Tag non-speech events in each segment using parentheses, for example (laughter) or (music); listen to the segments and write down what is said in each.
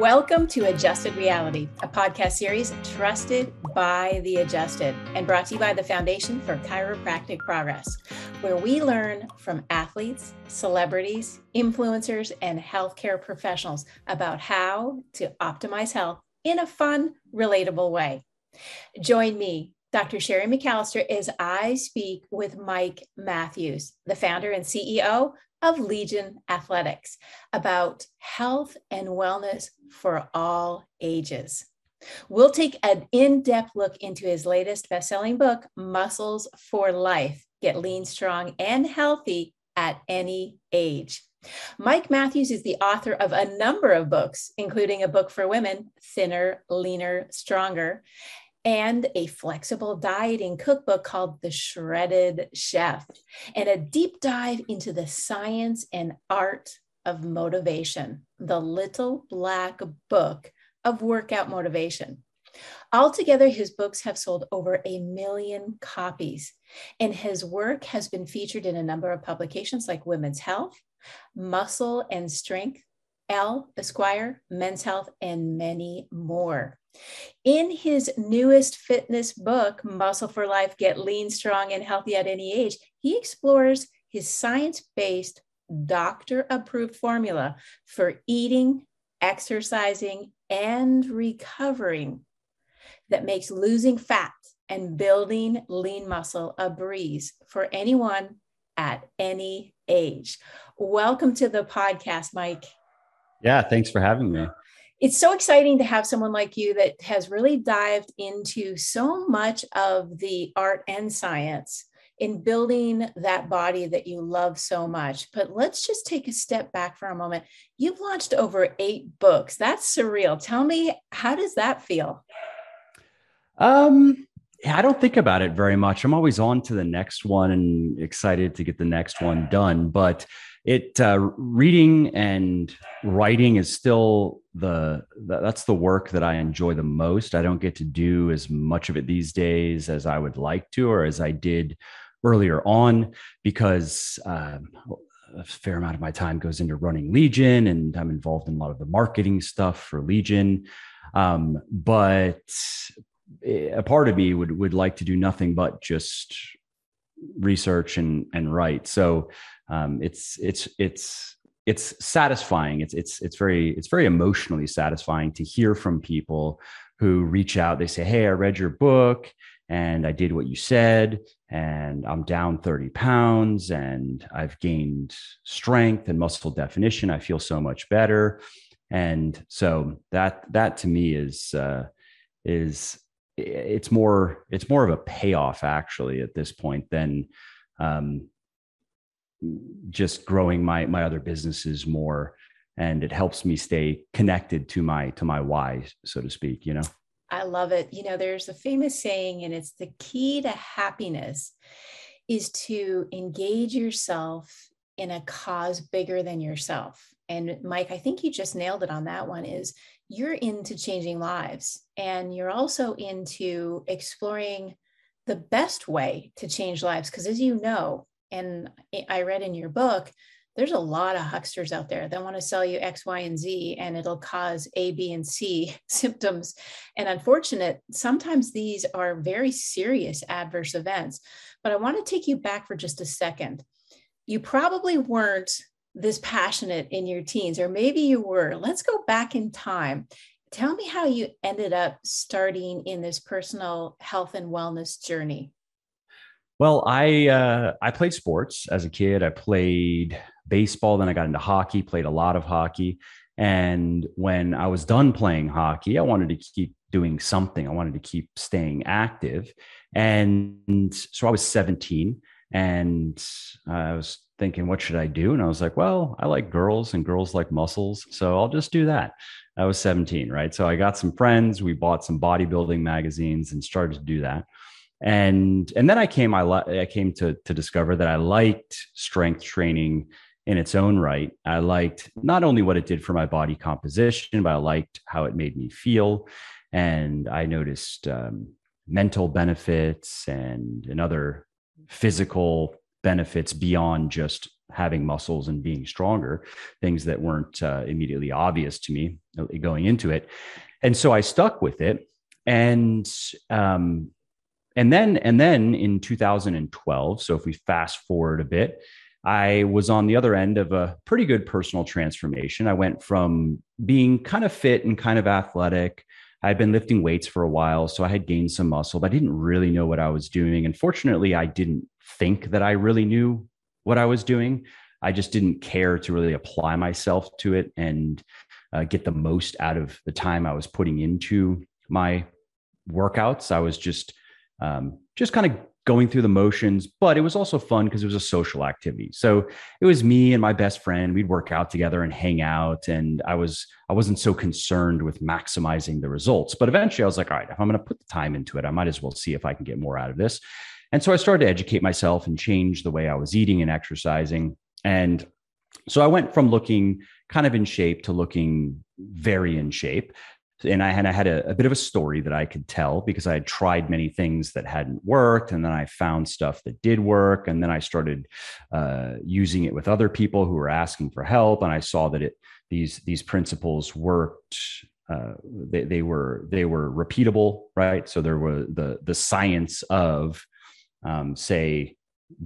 Welcome to Adjusted Reality, a podcast series trusted by the adjusted and brought to you by the Foundation for Chiropractic Progress, where we learn from athletes, celebrities, influencers, and healthcare professionals about how to optimize health in a fun, relatable way. Join me, Dr. Sherry McAllister, as I speak with Mike Matthews, the founder and CEO of Legion Athletics about health and wellness for all ages. We'll take an in depth look into his latest best selling book, Muscles for Life Get Lean, Strong, and Healthy at Any Age. Mike Matthews is the author of a number of books, including a book for women, Thinner, Leaner, Stronger, and a flexible dieting cookbook called The Shredded Chef, and a deep dive into the science and art of motivation, the little black book of workout motivation. Altogether, his books have sold over a million copies, and his work has been featured in a number of publications like Women's Health, Muscle and Strength, Elle, Esquire, Men's Health, and many more. In his newest fitness book, Muscle for Life Get Lean, Strong, and Healthy at Any Age, he explores his science based, doctor approved formula for eating, exercising, and recovering that makes losing fat and building lean muscle a breeze for anyone at any age. Welcome to the podcast, Mike. Yeah, thanks for having me it's so exciting to have someone like you that has really dived into so much of the art and science in building that body that you love so much. But let's just take a step back for a moment. You've launched over eight books. That's surreal. Tell me, how does that feel? Um, I don't think about it very much. I'm always on to the next one and excited to get the next one done. But it uh, reading and writing is still the, that's the work that I enjoy the most. I don't get to do as much of it these days as I would like to, or as I did earlier on, because um, a fair amount of my time goes into running Legion, and I'm involved in a lot of the marketing stuff for Legion. Um, but a part of me would would like to do nothing but just research and and write. So um, it's it's it's it's satisfying. It's it's it's very it's very emotionally satisfying to hear from people who reach out. They say, "Hey, I read your book." And I did what you said, and I'm down 30 pounds, and I've gained strength and muscle definition. I feel so much better, and so that that to me is uh, is it's more it's more of a payoff actually at this point than um, just growing my my other businesses more and it helps me stay connected to my to my why so to speak you know? I love it. You know there's a famous saying and it's the key to happiness is to engage yourself in a cause bigger than yourself. And mike i think you just nailed it on that one is you're into changing lives and you're also into exploring the best way to change lives because as you know and I read in your book, there's a lot of hucksters out there that want to sell you X, Y, and Z, and it'll cause A, B, and C (laughs) symptoms. And unfortunate, sometimes these are very serious adverse events. But I want to take you back for just a second. You probably weren't this passionate in your teens, or maybe you were. Let's go back in time. Tell me how you ended up starting in this personal health and wellness journey. Well, I uh, I played sports as a kid. I played baseball, then I got into hockey, played a lot of hockey. And when I was done playing hockey, I wanted to keep doing something. I wanted to keep staying active. And so I was 17 and I was thinking, what should I do? And I was like, well, I like girls and girls like muscles. So I'll just do that. I was 17, right? So I got some friends. We bought some bodybuilding magazines and started to do that and and then I came I, I came to to discover that I liked strength training in its own right. I liked not only what it did for my body composition, but I liked how it made me feel, and I noticed um, mental benefits and and other physical benefits beyond just having muscles and being stronger, things that weren't uh, immediately obvious to me uh, going into it. And so I stuck with it. And um, and then and then in 2012, so if we fast forward a bit, I was on the other end of a pretty good personal transformation. I went from being kind of fit and kind of athletic. I had been lifting weights for a while, so I had gained some muscle, but I didn't really know what I was doing. And fortunately, I didn't think that I really knew what I was doing. I just didn't care to really apply myself to it and uh, get the most out of the time I was putting into my workouts. I was just um, just kind of going through the motions, but it was also fun because it was a social activity. So it was me and my best friend. We'd work out together and hang out. And I was, I wasn't so concerned with maximizing the results. But eventually I was like, all right, if I'm going to put the time into it, I might as well see if I can get more out of this. And so I started to educate myself and change the way I was eating and exercising. And so I went from looking kind of in shape to looking very in shape and I had, I had a, a, bit of a story that I could tell because I had tried many things that hadn't worked, and then I found stuff that did work, and then I started uh, using it with other people who were asking for help, and I saw that it these these principles worked. Uh, they, they were they were repeatable, right? So there was the the science of, um, say,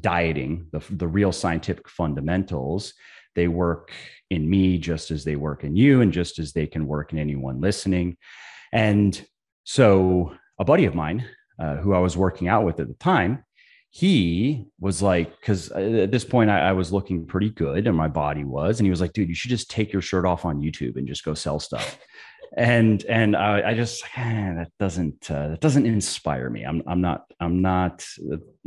dieting, the the real scientific fundamentals they work in me just as they work in you and just as they can work in anyone listening. And so a buddy of mine uh, who I was working out with at the time, he was like, because at this point I, I, was looking pretty good and my body was, and he was like, dude, you should just take your shirt off on YouTube and just go sell stuff and and I, I just eh, that doesn't uh, that doesn't inspire me. I'm I'm not I'm not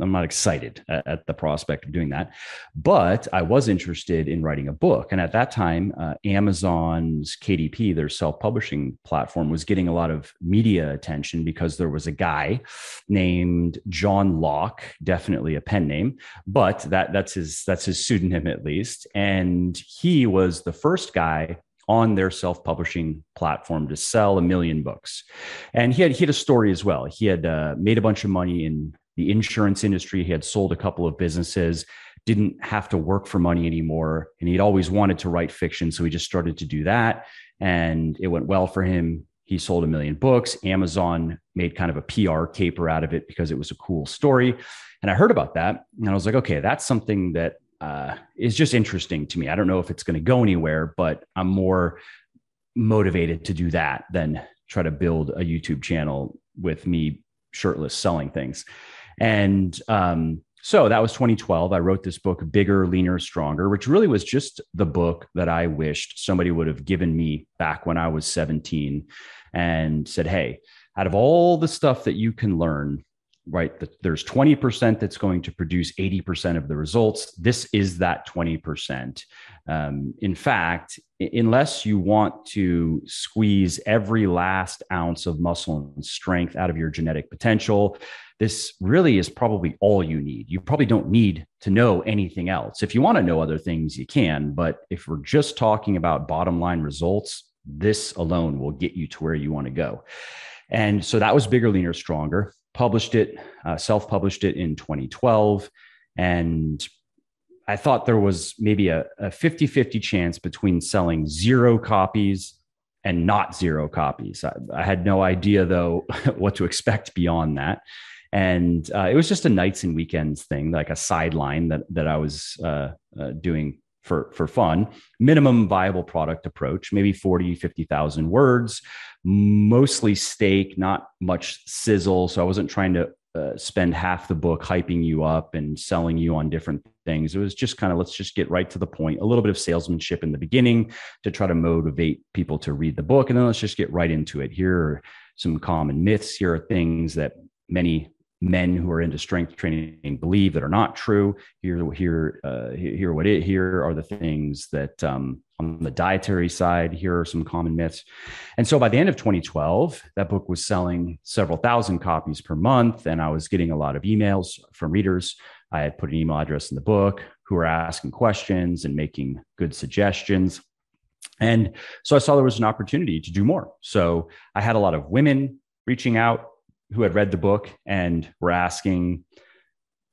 I'm not excited at, at, the prospect of doing that. But I was interested in writing a book, and at that time, uh, Amazon's KDP, their self publishing platform, was getting a lot of media attention because there was a guy named John Locke, definitely a pen name, but that that's his that's his pseudonym at least, and he was the first guy on their self-publishing platform to sell a million books. And he had he had a story as well. He had uh, made a bunch of money in the insurance industry. He had sold a couple of businesses, didn't have to work for money anymore, and he'd always wanted to write fiction, so he just started to do that, and it went well for him. He sold a million books. Amazon made kind of a PR caper out of it because it was a cool story. And I heard about that, and I was like, okay, that's something that uh, is just interesting to me. I don't know if it's going to go anywhere, but I'm more motivated to do that than try to build a YouTube channel with me shirtless selling things. And um, so that was 2012. I wrote this book, Bigger, Leaner, Stronger, which really was just the book that I wished somebody would have given me back when I was 17 and said, Hey, out of all the stuff that you can learn right? There's 20% that's going to produce 80% of the results. This is that 20%. Um, in fact, unless you want to squeeze every last ounce of muscle and strength out of your genetic potential, this really is probably all you need. You probably don't need to know anything else. If you want to know other things, you can. But if we're just talking about bottom line results, this alone will get you to where you want to go. And so that was bigger, leaner, stronger published it, uh, self published it in 2012. And I thought there was maybe a 50 50 chance between selling zero copies and not zero copies. I, I had no idea, though, (laughs) what to expect beyond that. And uh, it was just a nights and weekends thing, like a sideline that, that I was uh, uh doing for for fun. Minimum viable product approach maybe 40 50,000 words mostly steak not much sizzle. So i wasn't trying to uh, spend half the book hyping you up and selling you on different things. It was just kind of let's just get right to the point. A little bit of salesmanship in the beginning to try to motivate people to read the book and then let's just get right into it. Here are some common myths. Here are things that many men who are into strength training believe that are not true. Here, here, uh, here, what it here are the things that um, on the dietary side. Here are some common myths. And so, by the end of 2012, that book was selling several thousand copies per month, and I was getting a lot of emails from readers. I had put an email address in the book who were asking questions and making good suggestions. And so I saw there was an opportunity to do more. So I had a lot of women reaching out who had read the book and were asking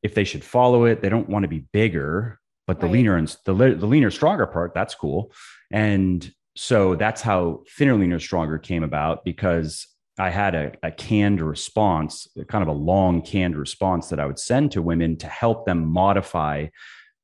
if they should follow it. They don't want to be bigger, but the right. leaner and the, the leaner, stronger part, that's cool. And so that's how thinner, leaner, stronger came about because I had a, a, canned response, kind of a long canned response that I would send to women to help them modify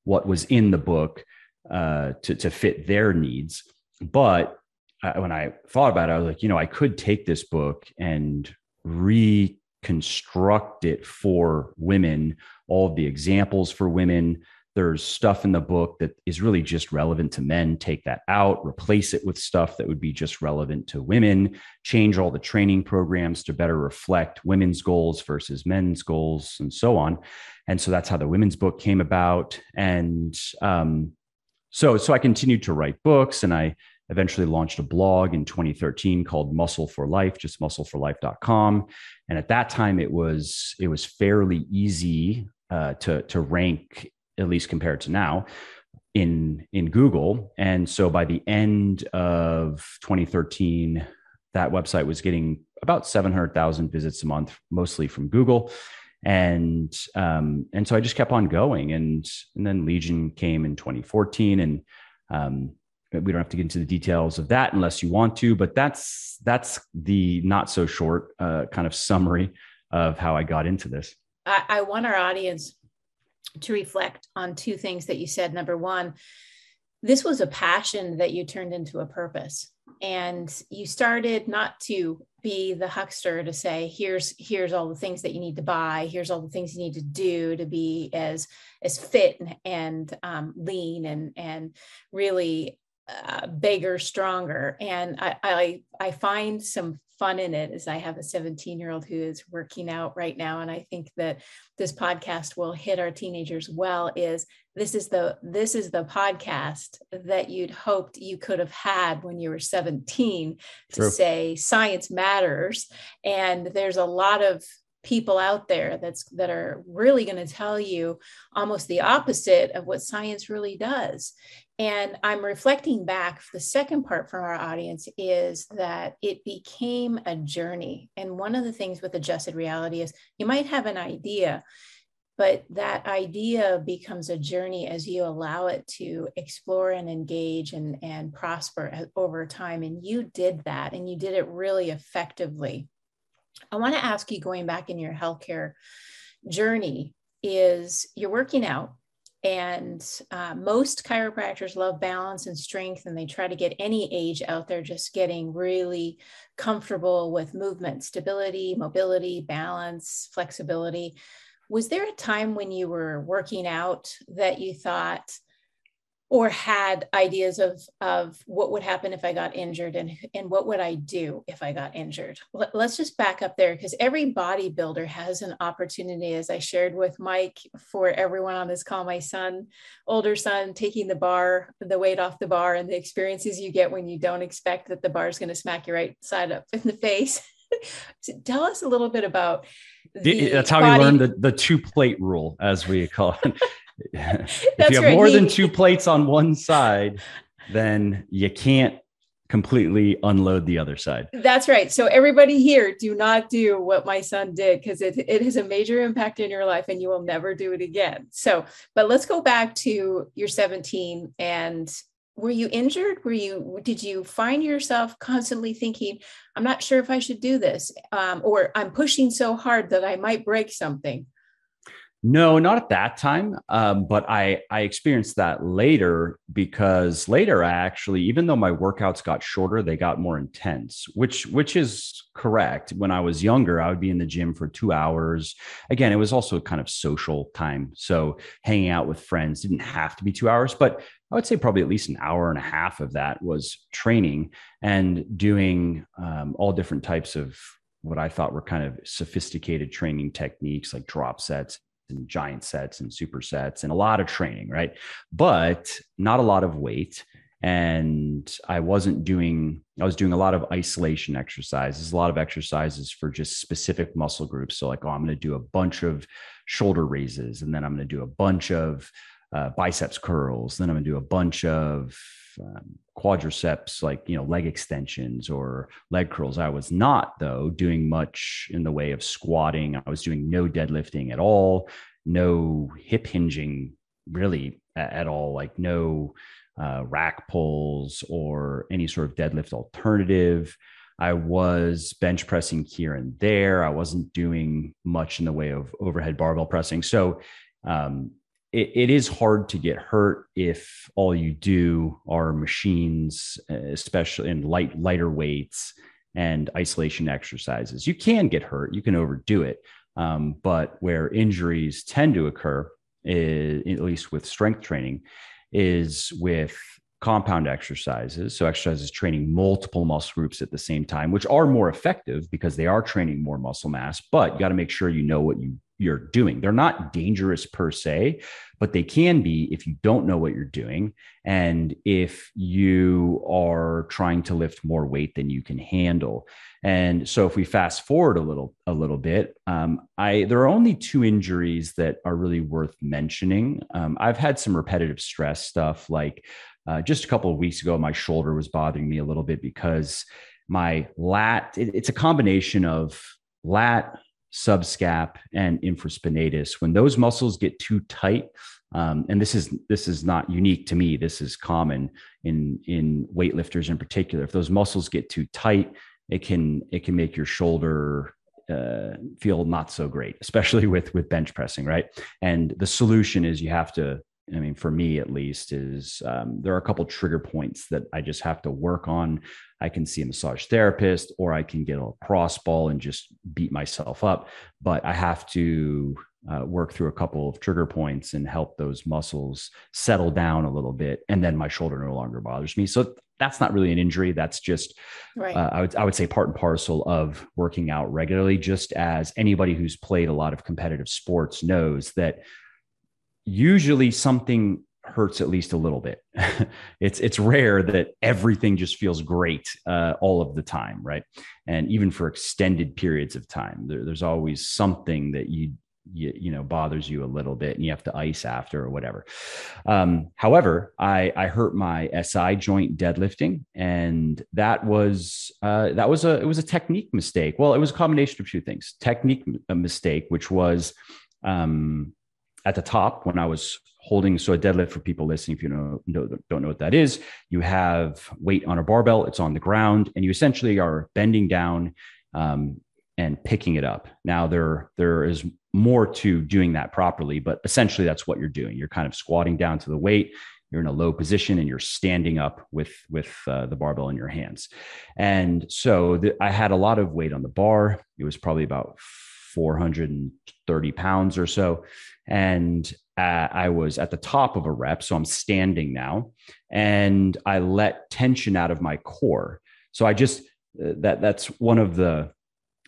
what was in the book uh, to, to fit their needs. But uh, when I thought about it, I was like, you know, I could take this book and reconstruct it for women, all of the examples for women, there's stuff in the book that is really just relevant to men. Take that out replace it with stuff that would be just relevant to women. Change all the training programs to better reflect women's goals versus men's goals and so on. And so that's how the women's book came about. And um, so so i continued to write books and i eventually launched a blog in 2013 called muscle for life just muscleforlife.com and at that time it was it was fairly easy uh, to to rank at least compared to now in in Google. And so by the end of 2013, that website was getting about 700,000 visits a month, mostly from Google. And um, and so I just kept on going, and and then Legion came in 2014, and um, we don't have to get into the details of that unless you want to, but that's that's the not so short uh, kind of summary of how I got into this. I, I want our audience to reflect on two things that you said. Number one, this was a passion that you turned into a purpose and you started not to be the huckster to say here's here's all the things that you need to buy here's all the things you need to do to be as as fit and, and um, lean and and really uh, bigger stronger and I, I i find some fun in it is I have a 17 year old who is working out right now. And I think that this podcast will hit our teenagers well is this is the this is the podcast that you'd hoped you could have had when you were 17 True. to say science matters. And there's a lot of people out there that's that are really going to tell you almost the opposite of what science really does and i'm reflecting back the second part from our audience is that it became a journey. And one of the things with adjusted reality is you might have an idea but that idea becomes a journey as you allow it to explore and engage and, and prosper over time. And you did that and you did it really effectively. I want to ask you going back in your healthcare journey is you're working out and uh, most chiropractors love balance and strength and they try to get any age out there just getting really comfortable with movement stability mobility balance flexibility. Was there a time when you were working out that you thought or had ideas of of what would happen if I got injured and and what would I do if I got injured. Let, us just back up there because every bodybuilder has an opportunity, as I shared with Mike, for everyone on this call. My son, older son, taking the bar, the weight off the bar, and the experiences you get when you don't expect that the bar is going to smack you right side up in the face. (laughs) Tell us a little bit about. That's how body- we learned the, the two plate rule, as we call it. (laughs) if you have right. more he, than two plates on one side, then you can't completely unload the other side. That's right. So everybody here, do not do what my son did because it, it has a major impact in your life and you will never do it again. So, but let's go back to your 17 and were you injured? Were you, did you find yourself constantly thinking, I'm not sure if I should do this, um, or I'm pushing so hard that I might break something? No, not at that time. Um, but I I experienced that later because later I actually, even though my workouts got shorter, they got more intense, which which is correct. When I was younger, I would be in the gym for two hours. Again, it was also kind of social time, so hanging out with friends didn't have to be two hours, but I would say probably at least an hour and a half of that was training and doing um, all different types of what I thought were kind of sophisticated training techniques like drop sets and giant sets and supersets and a lot of training, right? But not a lot of weight. And I wasn't doing, I was doing a lot of isolation exercises, a lot of exercises for just specific muscle groups. So, like, oh, I'm going to do a bunch of shoulder raises, and then I'm going to do a bunch of uh, biceps curls. Then I'm going to do a bunch of um, quadriceps, like, you know, leg extensions or leg curls. I was not, though, doing much in the way of squatting. I was doing no deadlifting at all. no hip hinging really at all, like no uh, rack pulls or any sort of deadlift alternative. I was bench pressing here and there. I wasn't doing much in the way of overhead barbell pressing. So um, it, it is hard to get hurt if all you do are machines, especially in light lighter weights and isolation exercises. You can get hurt. You can overdo it. Um, but where injuries tend to occur, is, at least with strength training, is with compound exercises. So, exercises training multiple muscle groups at the same time, which are more effective because they are training more muscle mass, but you got to make sure you know what you, you're doing. They're not dangerous per se, but they can be if you don't know what you're doing. And if you are trying to lift more weight than you can handle. And so if we fast forward a little, a little bit, um, I, there are only two injuries that are really worth mentioning. Um, I've had some repetitive stress stuff like uh, just a couple of weeks ago, my shoulder was bothering me a little bit because my lat, it, it's a combination of lat, subscap, and infraspinatus. When those muscles get too tight, um, and this is this is not unique to me. This is common in in weightlifters in particular. If those muscles get too tight, it can it can make your shoulder uh, feel not so great, especially (laughs) with with bench pressing, right? And the solution is you have to I mean, for me at least, is um, there are a couple trigger points that I just have to work on. I can see a massage therapist, or I can get a cross ball and just beat myself up. But I have to uh, work through a couple of trigger points and help those muscles settle down a little bit, and then my shoulder no longer bothers me. So that's not really an injury. That's just right. uh, I would I would say part and parcel of working out regularly. Just as anybody who's played a lot of competitive sports knows that usually something hurts at least a little bit. (laughs) it's it's rare that everything just feels great uh, all of the time, right? And even for extended periods of time, there, there's always something that you, you you know bothers you a little bit, and you have to ice after or whatever. Um, however, I I hurt my SI joint deadlifting, and that was uh, that was a it was a technique mistake. Well, it was a combination of two things: technique mistake, which was um, at the top when I was holding so a deadlift for people listening if you know, don't know what that is you have weight on a barbell it's on the ground and you essentially are bending down um, and picking it up. Now there there is more to doing that properly but essentially that's what you're doing. You're kind of squatting down to the weight you're in a low position and you're standing up with with uh, the barbell in your hands. And so the, i had a lot of weight on the bar. It was probably about 430 pounds or so. And uh, I was at the top of a rep. So I'm standing now and I let tension out of my core. So I just, uh, that that's one of the,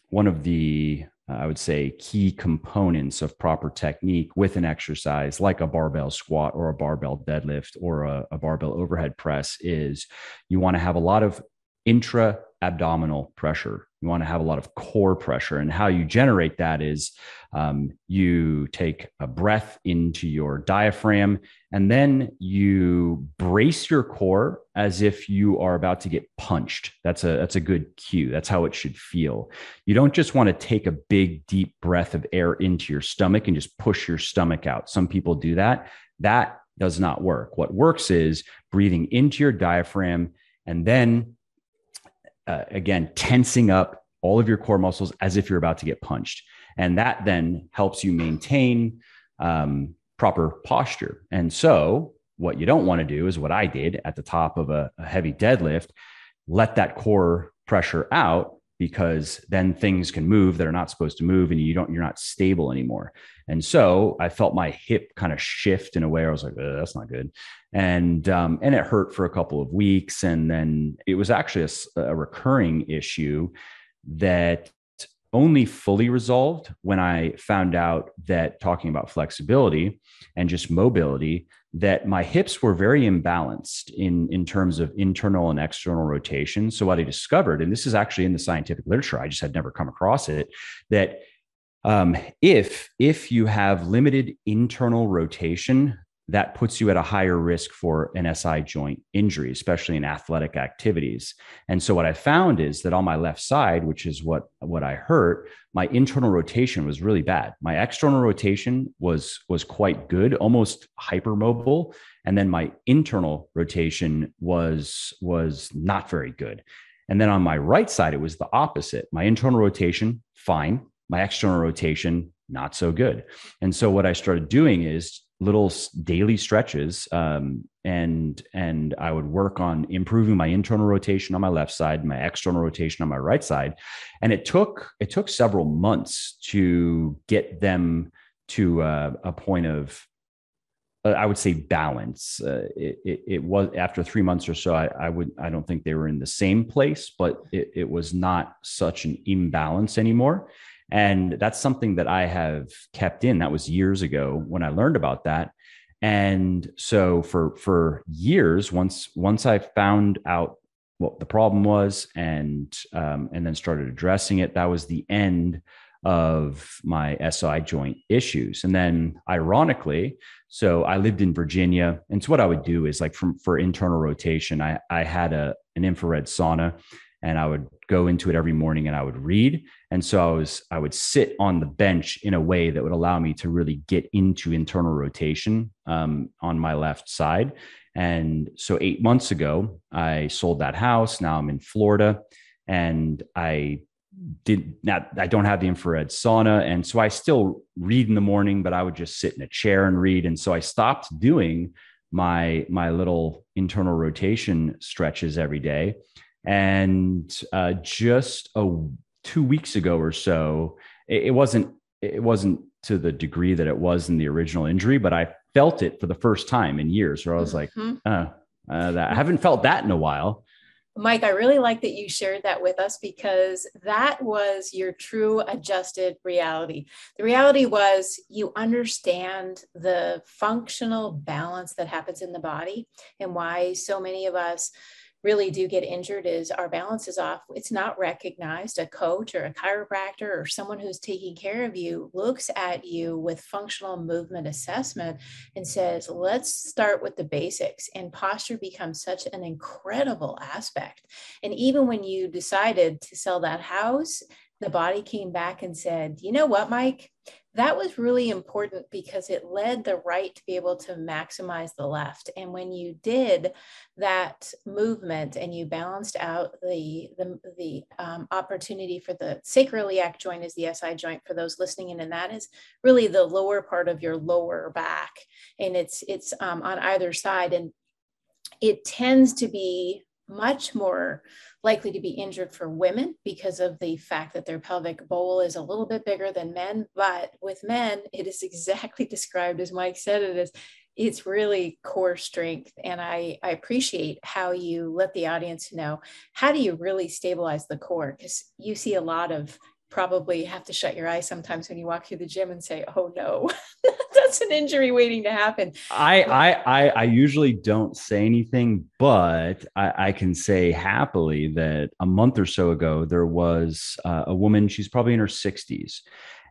one of the, uh, I would say key components of proper technique with an exercise like a barbell squat or a barbell deadlift or a, a barbell overhead press is you want to have a lot of intra abdominal pressure. You want to have a lot of core pressure. And how you generate that is um, you take a breath into your diaphragm and then you brace your core as if you are about to get punched. That's a, that's a good cue. That's how it should feel. You don't just want to take a big, deep breath of air into your stomach and just push your stomach out. Some people do that. That does not work. What works is breathing into your diaphragm and then uh, again, tensing up all of your core muscles as if you're about to get punched. And that then helps you maintain um, proper posture. And so, what you don't want to do is what I did at the top of a, a heavy deadlift let that core pressure out because then things can move that are not supposed to move and you don't you're not stable anymore. And so i felt my hip kind of shift in a way i was like that's not good. And um, and it hurt for a couple of weeks. And then it was actually a, a recurring issue that only fully resolved when i found out that talking about flexibility and just mobility that my hips were very imbalanced in, in terms of internal and external rotation. So, what I discovered, and this is actually in the scientific literature, I just had never come across it, that um, if if you have limited internal rotation, that puts you at a higher risk for an SI joint injury, especially in athletic activities. And so what I found is that on my left side, which is what what I hurt, my internal rotation was really bad. My external rotation was was quite good, almost hypermobile, and then my internal rotation was was not very good. And then on my right side, it was the opposite. My internal rotation, fine. My external rotation, not so good. And so what I started doing is little daily stretches um, and and i would work on improving my internal rotation on my left side my external rotation on my right side. And it took it took several months to get them to uh, a point of uh, i would say balance. Uh, it, it, it, was after three months or so I, I, would i don't think they were in the same place but it, it was not such an imbalance anymore and that's something that I have kept in. That was years ago when I learned about that. And so for for years, once once I found out what the problem was and um, and then started addressing it, that was the end of my SI joint issues. And then ironically, so I lived in Virginia. And so what I would do is like from for internal rotation, I, I had a an infrared sauna and I would go into it every morning and I would read. And so I was I would sit on the bench in a way that would allow me to really get into internal rotation um, on my left side. And so eight months ago, I sold that house. Now I'm in Florida, and I did not. I don't have the infrared sauna, and so I still read in the morning, but I would just sit in a chair and read. And so I stopped doing my my little internal rotation stretches every day and uh, just a two weeks ago or so, it, it wasn't it wasn't to the degree that it was in the original injury, but I felt it for the first time in years. Where I was mm-hmm. like, uh, uh, that, I haven't felt that in a while. Mike, I really like that you shared that with us because that was your true adjusted reality. The reality was you understand the functional balance that happens in the body and why so many of us really do get injured is our balance is off. It's not recognized. A coach or a chiropractor or someone who's taking care of you looks at you with functional movement assessment and says, let's start with the basics. And posture becomes such an incredible aspect. And even when you decided to sell that house, the body came back and said, you know what, Mike? That was really important because it led the right to be able to maximize the left. And when you did that movement and you balanced out the, the, the um, opportunity for the sacroiliac joint is the SI joint for those listening in, and that is really the lower part of your lower back. And it's, it's um, on either side. And it tends to be much more likely to be injured for women because of the fact that their pelvic bowl is a little bit bigger than men. But with men, it is (laughs) exactly described as Mike said it is. It's really core strength. And I, I appreciate how you let the audience know how do you really stabilize the core? Because you see a lot of probably have to shut your eyes sometimes when you walk through the gym and say, "Oh no, (laughs) that's an injury waiting to happen." I I I, usually don't say anything, but I, I, can say happily that a month or so ago there was uh, a woman. She's probably in her sixties.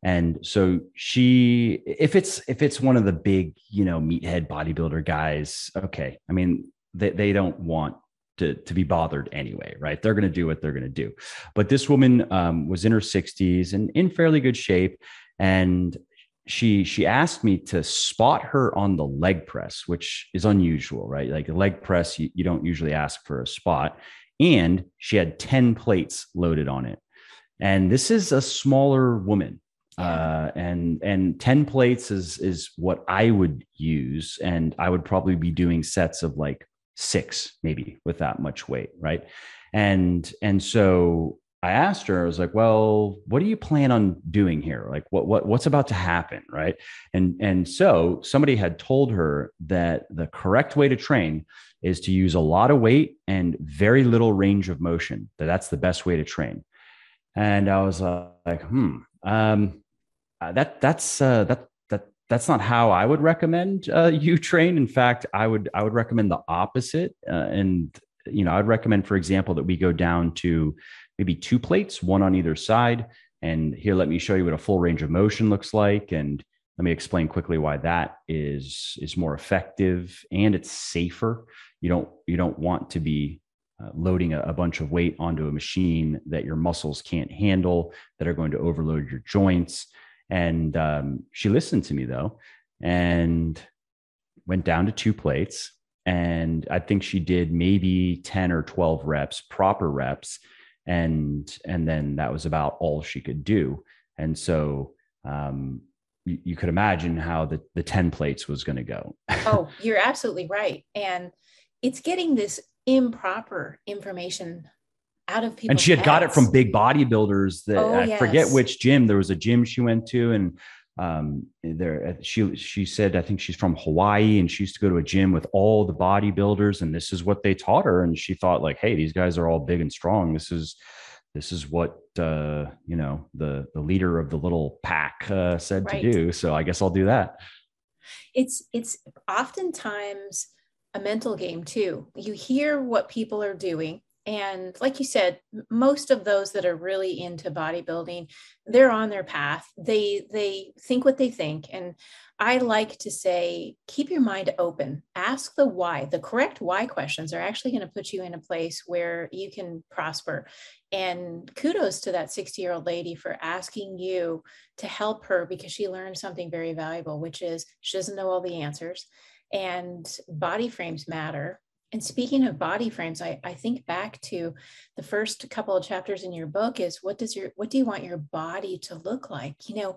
And so she, if it's if it's one of the big, you know, meathead bodybuilder guys, okay. I mean, they, they don't want to, to be bothered anyway, right? They're going to do what they're going to do. But this woman um, was in her 60s and in fairly good shape. And she she asked me to spot her on the leg press, which is unusual, right? Like a leg press, you, you don't usually ask for a spot. And she had 10 plates loaded on it. And this is a smaller woman. Uh, and and 10 plates is is what I would use. And I would probably be doing sets of like six maybe with that much weight right? And and so i asked her i was like well what do you plan on doing here? Like what, what what's about to happen? Right? And and so somebody had told her that the correct way to train is to use a lot of weight and very little range of motion that that's the best way to train. And i was uh, like hmm um, uh, that that's uh, that that's not how I would recommend uh, (laughs) you train. In fact, I would I would recommend the opposite. Uh, and you know, I'd recommend, for example, that we go down to maybe two plates, one on either side. And here, let me show you what a full range of motion looks like. And let me explain quickly why that is is more effective and it's safer. You don't you don't want to be uh, loading a, a, bunch of weight onto a machine that your muscles can't handle that are going to overload your joints. And um, she listened to me though, and went down to two plates. And I think she did maybe 10 or 12 reps, proper reps. And, and then that was about all she could do. And so um, you, you could imagine how the, the 10 plates was going to go. oh, (laughs) you're absolutely right. And it's getting this improper information out of people. And she had got it from big bodybuilders that oh, I yes. forget which gym. There was a gym she went to, and um there she she said i think she's from hawaii and she used to go to a gym with all the bodybuilders and this is what they taught her and she thought like hey these guys are all big and strong this is this is what uh you know the the leader of the little pack uh said right. to do so i guess i'll do that it's it's oftentimes a mental game too you hear what people are doing and like you said most of those that are really into bodybuilding they're on their path. They they think what they think. And i like to say keep your mind open. Ask the why. The correct why questions are actually going to put you in a place where you can prosper. And kudos to that 60 year old lady for asking you to help her because she learned something very valuable which is she doesn't know all the answers. And body frames matter and speaking of body frames, I, I think back to the first couple of chapters in your book is what does your what do you want your body to look like? You know,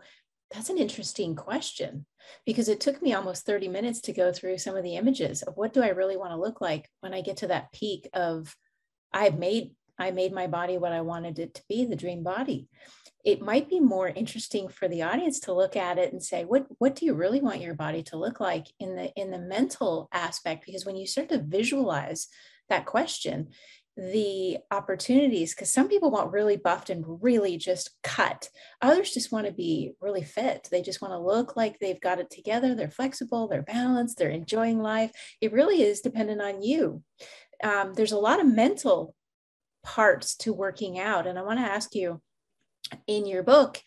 that's an interesting question because it took me almost 30 minutes to go through some of the images of what do I really want to look like when I get to that peak of I've made I made my body what I wanted it to be, the dream body. It might be more interesting for the audience to look at it and say what what do you really want your body to look like in the in the mental aspect? Because when you start to visualize that question the opportunities because some people want really buffed and really just cut. Others just want to be really fit. They just want to look like they've got it together they're flexible they're balanced they're enjoying life. It really is dependent on you. Um, there's a lot of mental parts to working out and i want to ask you in your book,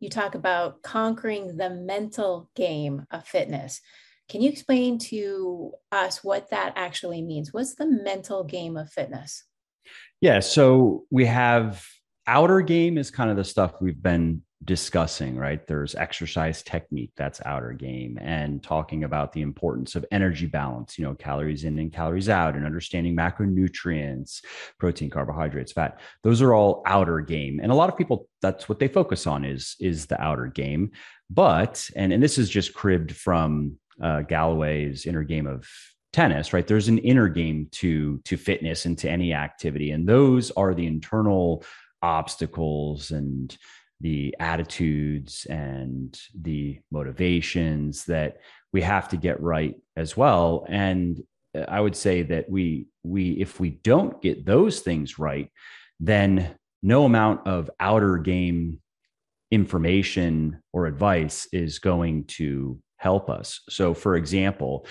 you talk about conquering the mental game of fitness. Can you explain to us what that actually means? What's the mental game of fitness? Yeah, so we have outer game is kind of the stuff we've been discussing, right? There's exercise technique, that's outer game, and talking about the importance of energy balance, you know, calories in and calories out, and understanding macronutrients, protein, carbohydrates, fat. Those are all outer game. And a lot of people, that's what they focus on is, is the outer game. But, and, and this is just cribbed from uh, Gallwey's inner game of tennis right there's an inner game to to fitness and to any activity and those are the internal obstacles and the attitudes and the motivations that we have to get right as well. And uh, i would say that we we if we don't get those things right then no amount of outer game information or advice is going to help us. So for example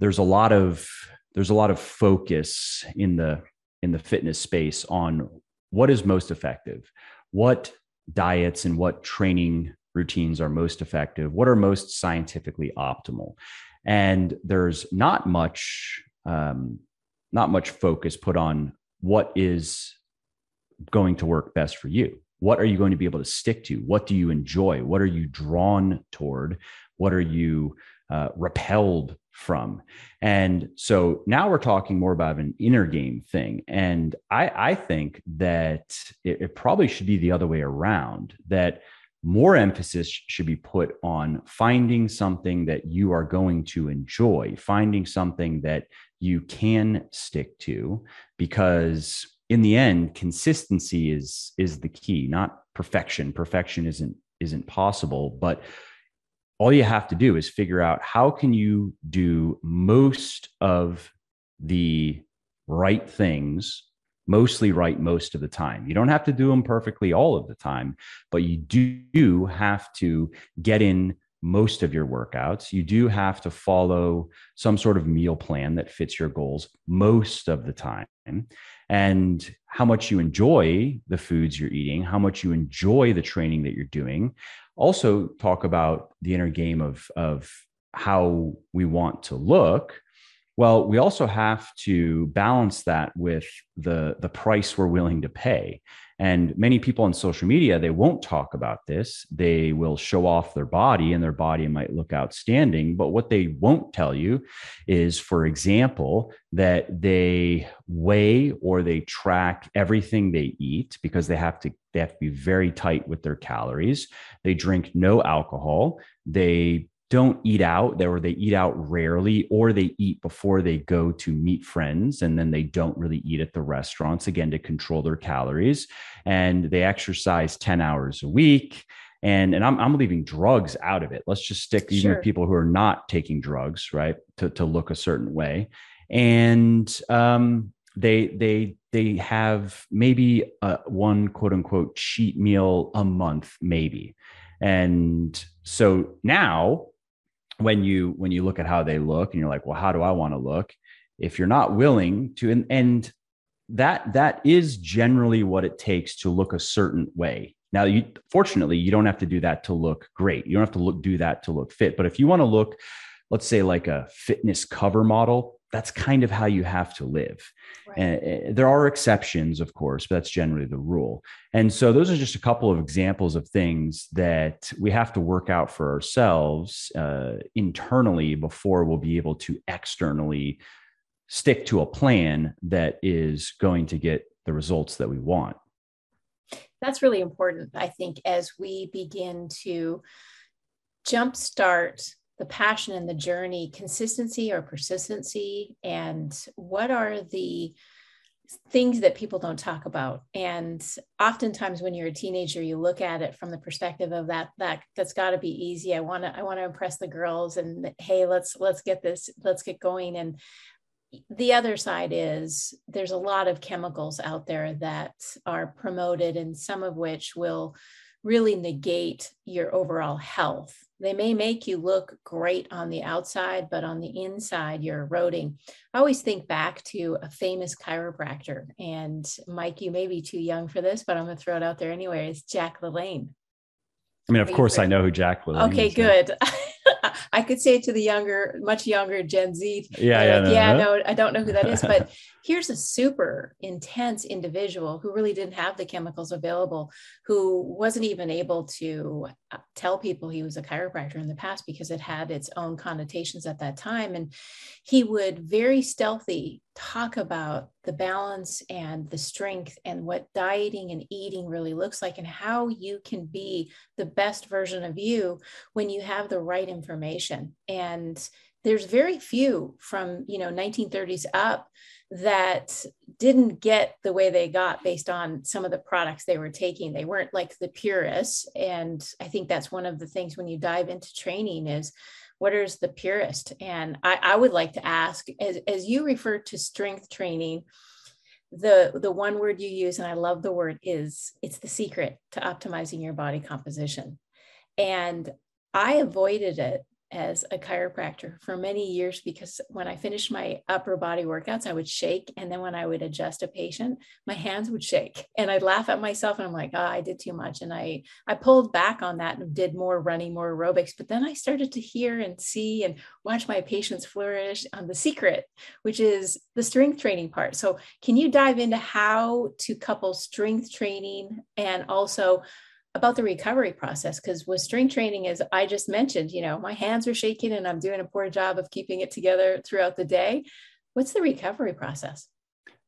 there's a lot of there's a lot of focus in the in the fitness space on what is most effective what diets and what training routines are most effective, what are most scientifically optimal. And there's not much, um, not much focus put on what is going to work best for you. What are you going to be able to stick to? What do you enjoy? What are you drawn toward? What are you uh, repelled from. And so now we're talking more about an inner game thing. And I, I think that it, it probably should be the other way around that more emphasis should be put on finding something that you are going to enjoy, finding something that you can stick to, because in the end, consistency is is the key, not perfection. Perfection isn't isn't possible, but all you have to do is figure out how can you do most of the right things mostly right most of the time. You don't have to do them perfectly all of the time but you do have to get in most of your workouts. You do have to follow some sort of meal plan that fits your goals most of the time. And how much you enjoy the foods you're eating how much you enjoy the training that you're doing also talk about the inner game of of how we want to look. Well we also have to balance that with the the price we're willing to pay and many people on social media, they won't talk about this. They will show off their body and their body might look outstanding. But what they won't tell you is, for example, that they weigh or they track everything they eat because they have to they have to be very tight with their calories. They drink no alcohol. They don't eat out They or they eat out rarely or they eat before they go to meet friends and then they don't really eat at the restaurants again to control their calories. And they exercise 10 hours a week and and I'm, I'm leaving drugs out of it. Let's just stick even with people who are not taking drugs right to, to look a certain way. And um, they they they have maybe a, one quote unquote cheat meal a month maybe. And so now when you when you look at how they look and you're like well how do i want to look? If you're not willing to and, and that that is generally what it takes to look a certain way. Now you fortunately you don't have to do that to look great. You don't have to look do that to look fit. But if you want to look let's say like a fitness cover model that's kind of how you have to live. Right. And there are exceptions, of course, but that's generally the rule. And so those are just a couple of examples of things that we have to work out for ourselves uh, internally before we'll be able to externally stick to a plan that is going to get the results that we want. That's really important, I think, as we begin to jumpstart the passion and the journey consistency or persistency? And what are the things that people don't talk about? And oftentimes when you're a teenager you look at it from the perspective of that that that's got to be easy. I want to i want to impress the girls and hey let's let's get this let's get going. And the other side is there's a lot of chemicals out there that are promoted and some of which will really negate your overall health they may make you look great on the outside, but on the inside, you're eroding. I always think back to a famous chiropractor. And Mike, you may be too young for this, but I'm going to throw it out there anyway. It's Jack LaLanne. I mean, of course, I know who Jack LaLanne okay, is. Okay, good. (laughs) I could say it to the younger, much younger Gen Z. Yeah, yeah, like, no, yeah. No, I don't know who that is, but (laughs) here's a super intense individual who really didn't have the chemicals available, who wasn't even able to uh, tell people he was a chiropractor in the past because it had its own connotations at that time. And he would very stealthy talk about the balance and the strength and what dieting and eating really looks like and how you can be the best version of you when you have the right information. And there's very few from you know 1930s up that didn't get the way they got based on some of the products they were taking. They weren't like the purists. And i think that's one of the things when you dive into training is what is the purist? And i, I would like to ask as, as you refer to strength training the the one word you use and i love the word is it's the secret to optimizing your body composition. And i avoided it as a chiropractor for many years because when I finished my upper body workouts, I would shake. And then when I would adjust a patient, my hands would shake. And I'd laugh at myself and I'm like, oh, I did too much. And I I pulled back on that and did more running, more aerobics. But then I started to hear and see and watch my patients flourish on the secret, which is the strength training part. So can you dive into how to couple strength training and also about the recovery process because with strength training as i just mentioned you know my hands are shaking and i'm doing a poor job of keeping it together throughout the day. What's the recovery process?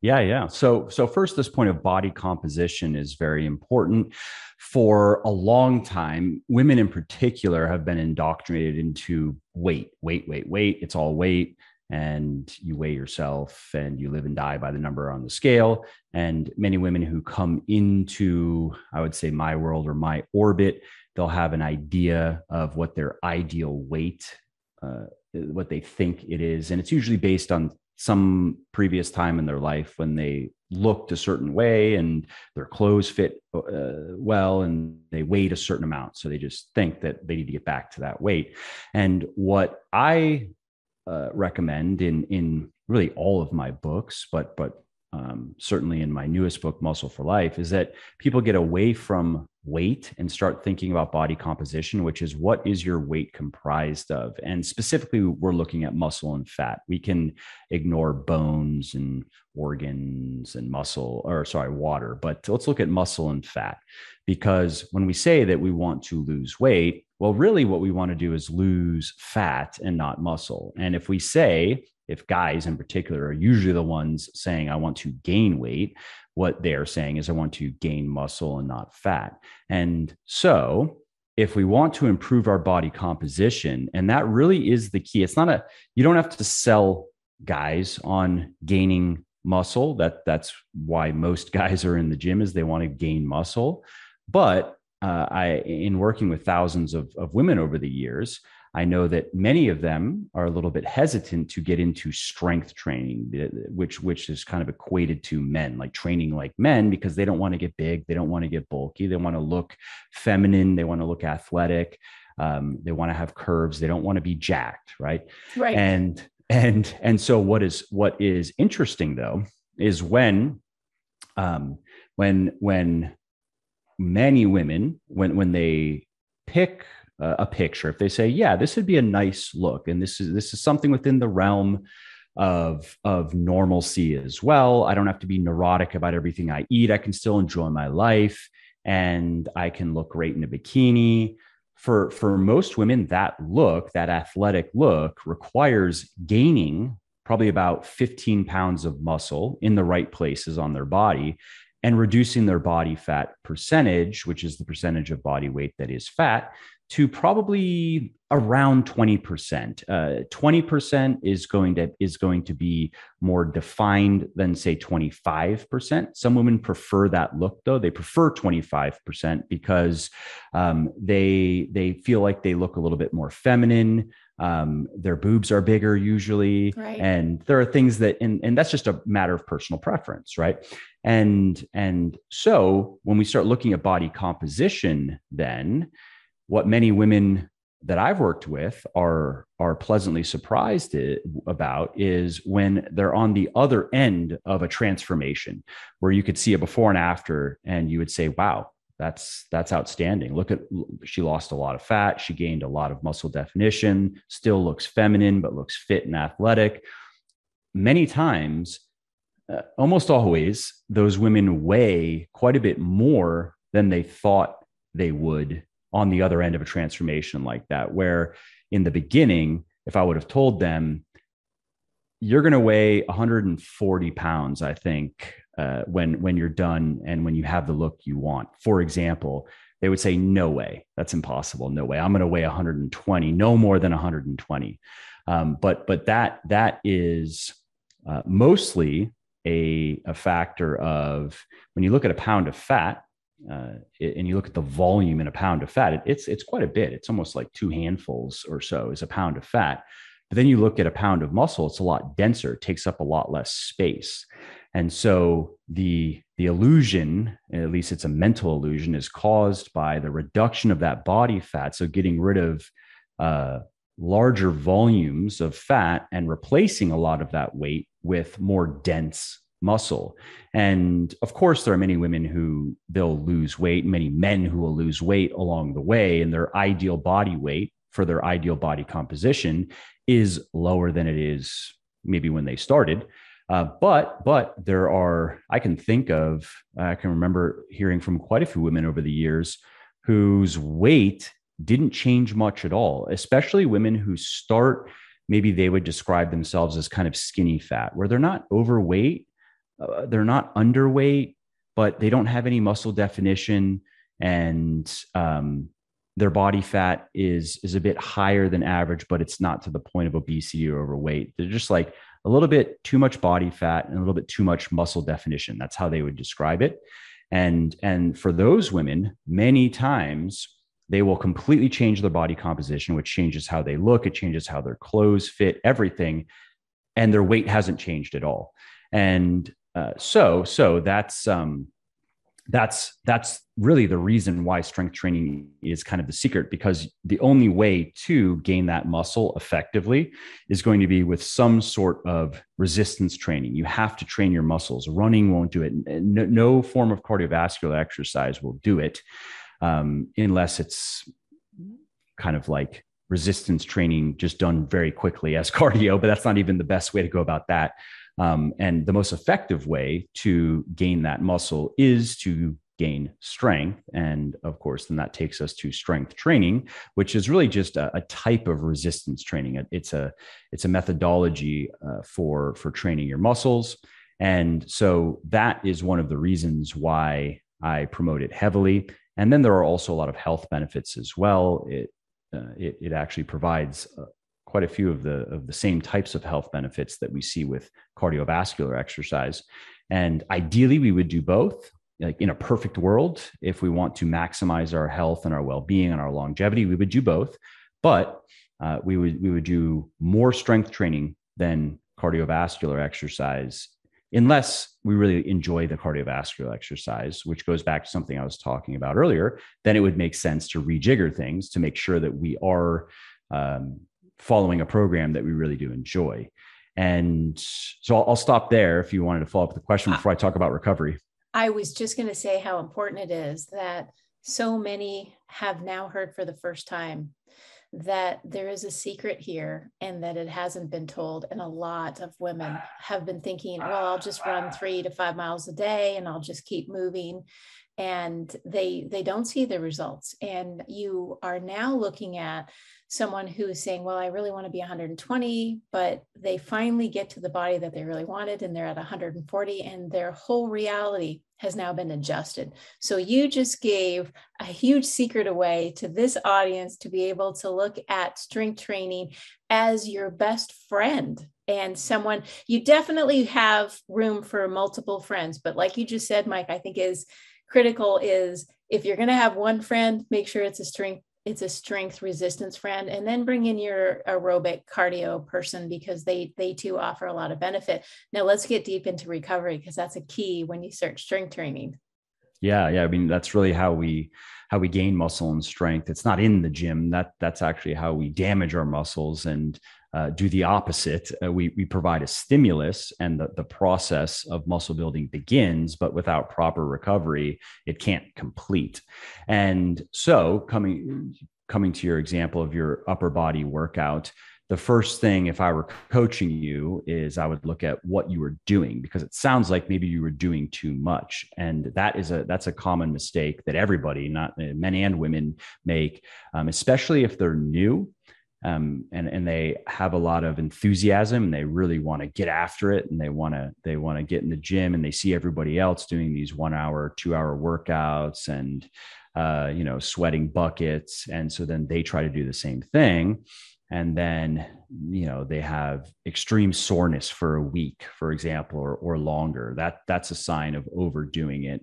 Yeah yeah. So so first this point of body composition is very important. For a long time women in particular have been indoctrinated into weight weight weight weight. It's all weight and you weigh yourself and you live and die by the number on the scale. And many women who come into, I would say, my world or my orbit, they'll have an idea of what their ideal weight, uh, what they think it is. And it's usually based on some previous time in their life when they looked a certain way and their clothes fit uh, well and they weighed a certain amount. So they just think that they need to get back to that weight. And what I uh, recommend in in really all of my books, but but um, certainly in my newest book, Muscle for Life, is that people get away from weight and start thinking about body composition, which is what is your weight comprised of? And specifically, we're looking at muscle and fat. We can ignore bones and organs and muscle, or sorry, water, but let's look at muscle and fat. Because when we say that we want to lose weight, well, really what we want to do is lose fat and not muscle. And if we say, if guys in particular are usually the ones saying, I want to gain weight, what they're saying is, I want to gain muscle and not fat. And so, if we want to improve our body composition, and that really is the key, it's not a, you don't have to sell guys on gaining muscle. That that's why most (laughs) guys are in the gym is they want to gain muscle. But uh, I, in working with thousands of, of women over the years, I know that many of them are a little bit hesitant to get into strength training, which which is kind of equated to men, like training like men, because they don't want to get big, they don't want to get bulky, they want to look feminine, they want to look athletic, um, they want to have curves, they don't want to be jacked, right? Right. And and and so what is what is interesting though is when um, when when many women when when they pick Uh, a picture. If they say yeah this would be a nice look and this is this is something within the realm of of normalcy as well i don't have to be neurotic about everything i eat i can still enjoy my life and i can look great in a bikini. For for most women that look that athletic look requires gaining probably about 15 pounds of muscle in the right places on their body and reducing their body fat percentage which is the percentage of body weight that is fat to probably around 20%. Uh, 20% is going to is going to be more defined than say 25%. Some women prefer that look though. They prefer 25% because um, they they feel like they look a little bit more feminine. Um, their boobs are bigger usually, right. and there are things that and, and that's just a matter of personal preference, right? And and so when we start looking at body composition, then what many women that I've worked with are are pleasantly surprised about is when they're on the other end of a transformation where you could see a before and after and you would say wow that's that's outstanding. Look at she lost a lot of fat. She gained a lot of muscle definition. Still looks feminine but looks fit and athletic. Many times uh, almost always those women weigh quite a bit more than they thought they would on the other end of a transformation like that, where in the beginning, if I would have told them, you're going to weigh 140 pounds, I think, uh, when when you're done and when you have the look you want. For example, they would say, "No way, that's impossible. No way. I'm going to weigh 120, no more than 120." Um, but but that that is uh, mostly a a factor of when you look at a pound of fat uh, and you look at the volume in a pound of fat, it, it's it's quite a bit. It's almost like two handfuls or so is a pound of fat. But then you look at a pound of muscle; it's a lot denser. Takes up a lot less space, and so the the illusion, at least it's a mental illusion, is caused by the reduction of that body fat. So getting rid of uh, larger volumes of fat and replacing a lot of that weight with more dense muscle. And of course, there are many women who they'll lose weight, many men who will lose weight along the way, and their ideal body weight for their ideal body composition is lower than it is maybe when they started. Uh, but but there are I can think of I can remember hearing from quite a few women over the years whose weight didn't change much at all, especially women who start maybe they would describe themselves as kind of skinny fat, where they're not overweight, uh, they're not underweight, but they don't have any muscle definition, and um, their body fat is is a bit higher than average, but it's not to the point of obesity or overweight. They're just like a little bit too much body fat and a little bit too much muscle definition. That's how they would describe it. And and for those women, many times they will completely change their body composition, which changes how they look, it changes how their clothes fit, everything, and their weight hasn't changed at all. And uh, so so that's um, that's that's really the reason why strength training is kind of the secret because the only way to gain that muscle effectively is going to be with some sort of resistance training. You have to train your muscles. Running won't do it. No, no form of cardiovascular exercise will do it um, unless it's kind of like resistance training just done very quickly as (laughs) cardio, but that's not even the best way to go about that. Um, and the most effective way to gain that muscle is to gain strength. And of course, then that takes us to strength training, which is really just a, a type of resistance training. It's a it's a methodology uh, for for training your muscles. And so that is one of the reasons why I promote it heavily. And then there are also a lot of health benefits as well. It uh, it, it, actually provides quite a few of the of the same types of health benefits that we see with cardiovascular exercise. And ideally, we would do both. Like in a perfect world, if we want to maximize our health and our well-being and our longevity, we would do both. But uh, we would we would do more strength training than cardiovascular exercise unless we really enjoy the cardiovascular exercise, which goes back to something I was talking about earlier, then it would make sense to rejigger things to make sure that we are um, following a program that we really do enjoy. And so I'll, I'll, stop there if you wanted to follow up with the question uh, before I talk about recovery. I was just going to say how important it is that so many have now heard for the first time that there is a secret here and that it hasn't been told. And a lot of women have been thinking, well, I'll just run three to five miles a day and I'll just keep moving. And they they don't see the results. And you are now looking at someone who is saying, well, I really want to be 120, but they finally get to the body that they really wanted and they're at 140 and their whole reality has now been adjusted. So you just gave a huge secret away to this audience to be able to look at strength training as your best friend and someone you definitely have room for multiple friends, but like you just said, Mike, I think is critical is if you're going to have one friend, make sure it's a strength it's a strength resistance friend and then bring in your aerobic cardio person because they they too offer a lot of benefit. Now let's get deep into recovery because that's a key when you start strength training. Yeah yeah i mean that's really how we how we gain muscle and strength. It's not in the gym. That that's actually how we damage our muscles and uh, do the opposite. Uh, we, we provide a stimulus and the, the process of muscle building begins, but without proper recovery, it can't complete. And so, coming, coming to your example of your upper body workout, the first thing, if I were coaching you, is I would look at what you were doing because it sounds like maybe you were doing too much, and that is a that's a common mistake that everybody, not men and women, make, um, especially if they're new um, and and they have a lot of enthusiasm and they really want to get after it and they want to they want to get in the gym and they see everybody else doing these one hour two hour workouts and uh, you know sweating buckets. And so then they try to do the same thing. And then you know they have extreme soreness for a week for example or, or longer. That that's a sign of overdoing it.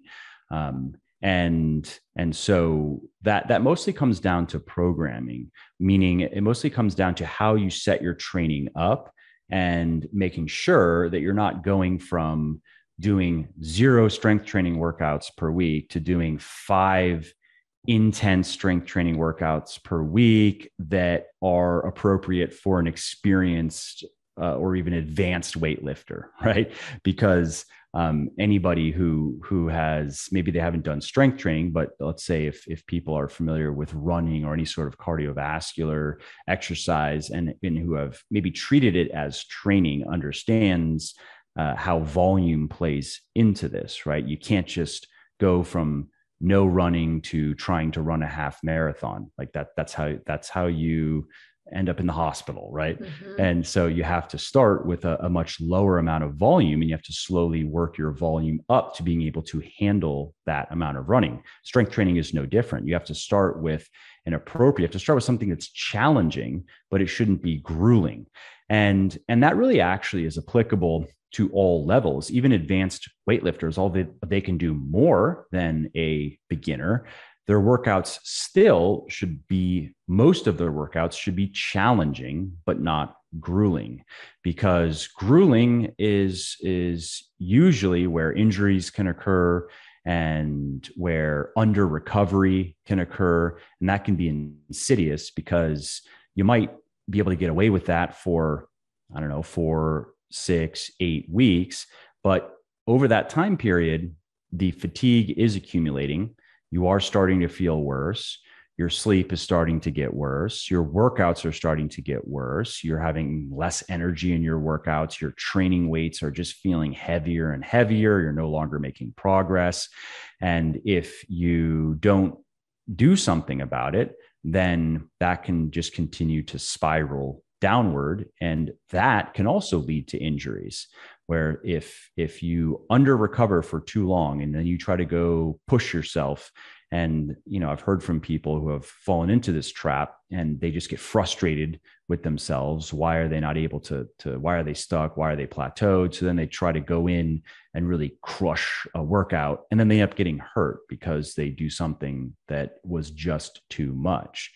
Um, and and so that that mostly comes down to programming meaning it mostly comes down to how you set your training up and making sure that you're not going from doing zero strength training workouts per week to doing five intense strength training workouts per week that are appropriate for an experienced uh, or even advanced weightlifter (laughs) right? Because um, anybody who who has maybe they haven't done strength training, but let's say if if people are familiar with running or any sort of cardiovascular exercise and, and who have maybe treated it as training, understands uh, how volume plays into this. Right, you can't just go from no running to trying to run a half marathon like that that's how that's how you end up in the hospital, right? Mm-hmm. And so you have to start with a, a, much lower amount of volume and you have to slowly work your volume up to being able to handle that amount of running. Strength training is no different. You have to start with an appropriate, you have to start with something that's challenging, but it shouldn't be grueling. And, and that really actually is applicable to all levels, even advanced weightlifters, all they, they can do more than a beginner their workouts still should be most of their workouts should be challenging but not grueling. Because grueling is is usually where injuries can occur and where under recovery can occur. And that can be insidious because you might be able to get away with that for i don't know four six eight weeks. But over that time period the fatigue is accumulating you are starting to feel worse. Your sleep is starting to get worse. Your workouts are starting to get worse. You're having less energy in your workouts. Your training weights are just feeling heavier and heavier. You're no longer making progress. And if you don't do something about it then that can just continue to spiral downward. And that can also lead to injuries where if if you under recover for too long and then you try to go push yourself and you know i've heard from people who have fallen into this trap and they just get frustrated with themselves. Why are they not able to to why are they stuck? Why are they plateaued? So then they try to go in and really crush a workout and then they end up getting hurt because they do something that was just too much.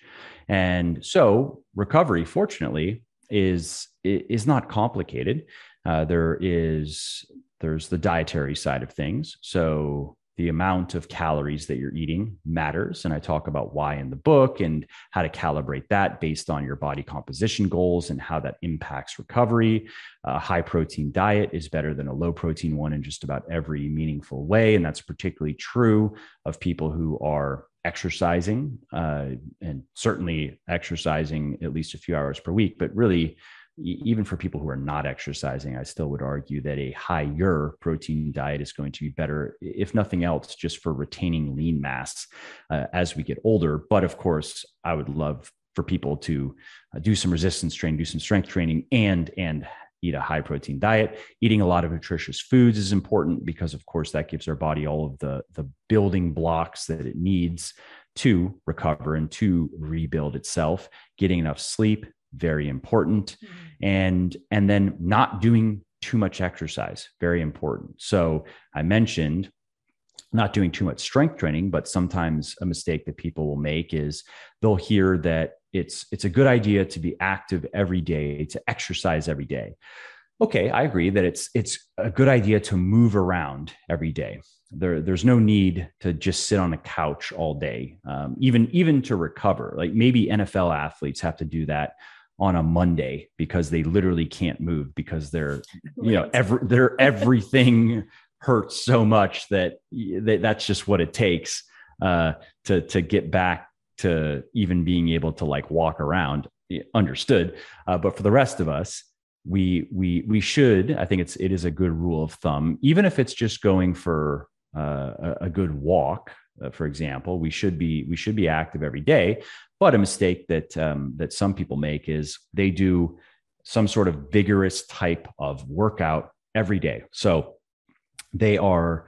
And so recovery fortunately is is not complicated uh, there is there's the dietary side of things so the amount of calories that you're eating matters. And I talk about why in the book and how to calibrate that based on your body composition goals and how that impacts recovery. A high protein diet is better than a low protein one in just about every meaningful way. And that's particularly true of people who are exercising uh, and certainly exercising at least a few hours per week, but really even for people who are not exercising, I still would argue that a higher protein diet is going to be better, if nothing else, just for retaining lean mass uh, as we get older. But of course, I would love for people to uh, do some resistance training, do some strength training, and and eat a high protein diet. Eating a lot of nutritious foods is important because, of course, that gives our body all of the the building blocks that it needs to recover and to rebuild itself. Getting enough sleep, very important. Mm-hmm. and and then not doing too much exercise very important. So i mentioned not doing too much strength training but sometimes a mistake that people will make is they'll hear that it's it's a good idea to be active every day to exercise every day. Okay i agree that it's it's a good idea to move around every day. There, there's no need to just sit on a couch all day um, even even to recover. Like maybe nfl athletes have to do that on a Monday because they literally can't move because they're you know every their (laughs) everything hurts so much that, that that's just what it takes uh, to to get back to even being able to like walk around. Understood. Uh, but for the rest of us we we we should i think it's it is a good rule of thumb. Even if it's just going for uh, a, a good walk uh, for example we should be we should be active every day but a mistake that um, that some people make is they do some sort of vigorous type of workout every day. So they are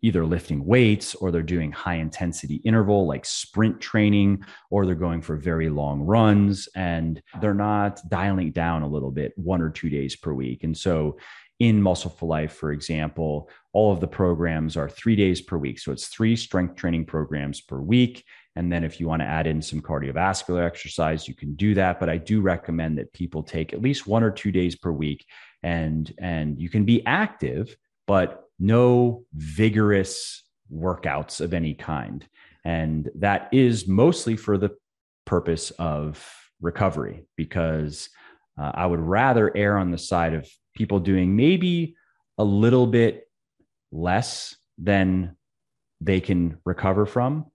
either lifting weights or they're doing high intensity interval like sprint training or they're going for very long runs and they're not dialing down a little bit one or two days per week. And so in muscle for life for example all of the programs are three days per week. So it's three strength training programs per week and then if you want to add in some cardiovascular exercise, you can do that. But I do recommend that people take at least one or two days per week and and you can be active, but no vigorous workouts of any kind. And that is mostly for the purpose of recovery because uh, I would rather err on the side of people doing maybe a little bit less than they can recover from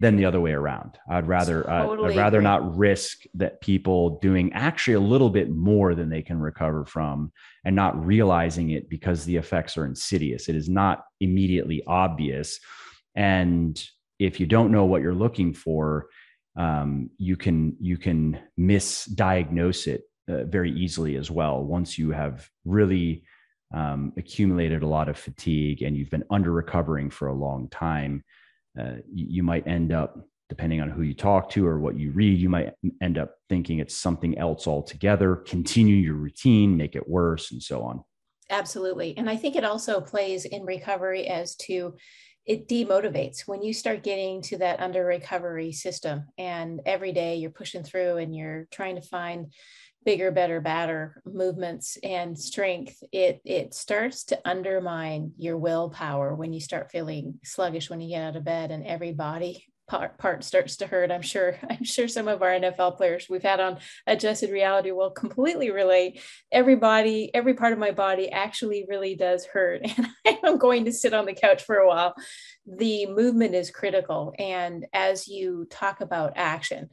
than the other way around. I'd rather totally uh, I'd rather agree. not risk that people doing actually a little bit more than they can recover from and not realizing it because the effects are insidious. It is not immediately obvious, and if you don't know what you're looking for, um, you can you can misdiagnose it uh, very easily as well. Once you have really um, accumulated a lot of fatigue and you've been under recovering for a long time uh, you, you might end up depending on who you talk to or what you read, you might end up thinking it's something else altogether, continue your routine, make it worse, and so on. Absolutely. And I think it also plays in recovery as to it demotivates when you start getting to that under recovery system and every day you're pushing through and you're trying to find bigger better badder movements and strength it it starts to undermine your willpower when you start feeling sluggish when you get out of bed and every body part, part starts to hurt. I'm sure, (laughs) I'm sure some of our NFL players we've had on adjusted reality will completely relate. Everybody, every part of my body actually really does hurt. (laughs) And I'm going to sit on the couch for a while. The movement is critical. And as you talk about action,